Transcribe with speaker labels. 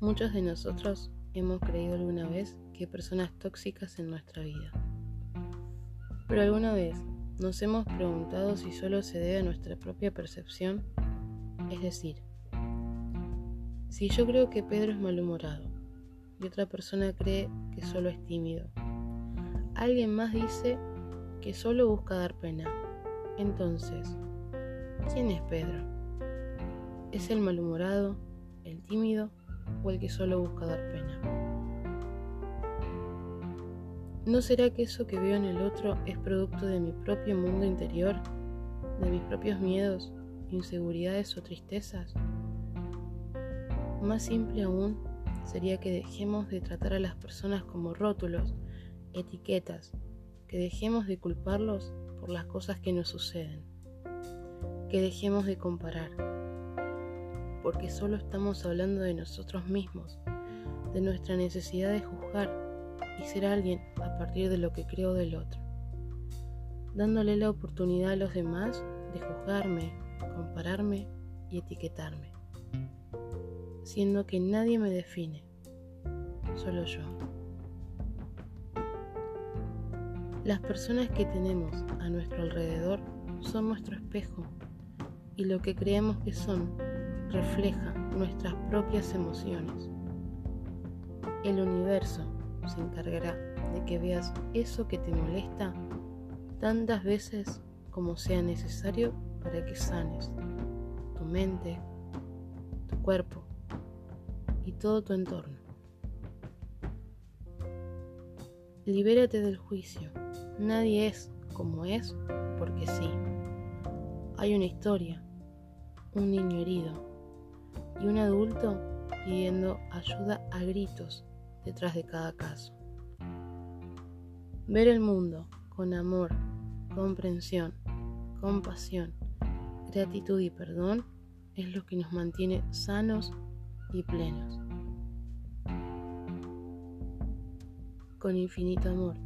Speaker 1: Muchos de nosotros hemos creído alguna vez que hay personas tóxicas en nuestra vida. Pero alguna vez nos hemos preguntado si solo se debe a nuestra propia percepción. Es decir, si yo creo que Pedro es malhumorado y otra persona cree que solo es tímido, alguien más dice que solo busca dar pena. Entonces, ¿quién es Pedro? ¿Es el malhumorado, o el que solo busca dar pena. ¿No será que eso que veo en el otro es producto de mi propio mundo interior, de mis propios miedos, inseguridades o tristezas? Más simple aún sería que dejemos de tratar a las personas como rótulos, etiquetas, que dejemos de culparlos por las cosas que nos suceden, que dejemos de comparar porque solo estamos hablando de nosotros mismos, de nuestra necesidad de juzgar y ser alguien a partir de lo que creo del otro, dándole la oportunidad a los demás de juzgarme, compararme y etiquetarme, siendo que nadie me define, solo yo. Las personas que tenemos a nuestro alrededor son nuestro espejo y lo que creemos que son refleja nuestras propias emociones. El universo se encargará de que veas eso que te molesta tantas veces como sea necesario para que sanes tu mente, tu cuerpo y todo tu entorno. Libérate del juicio. Nadie es como es porque sí. Hay una historia, un niño herido, y un adulto pidiendo ayuda a gritos detrás de cada caso. Ver el mundo con amor, comprensión, compasión, gratitud y perdón es lo que nos mantiene sanos y plenos. Con infinito amor.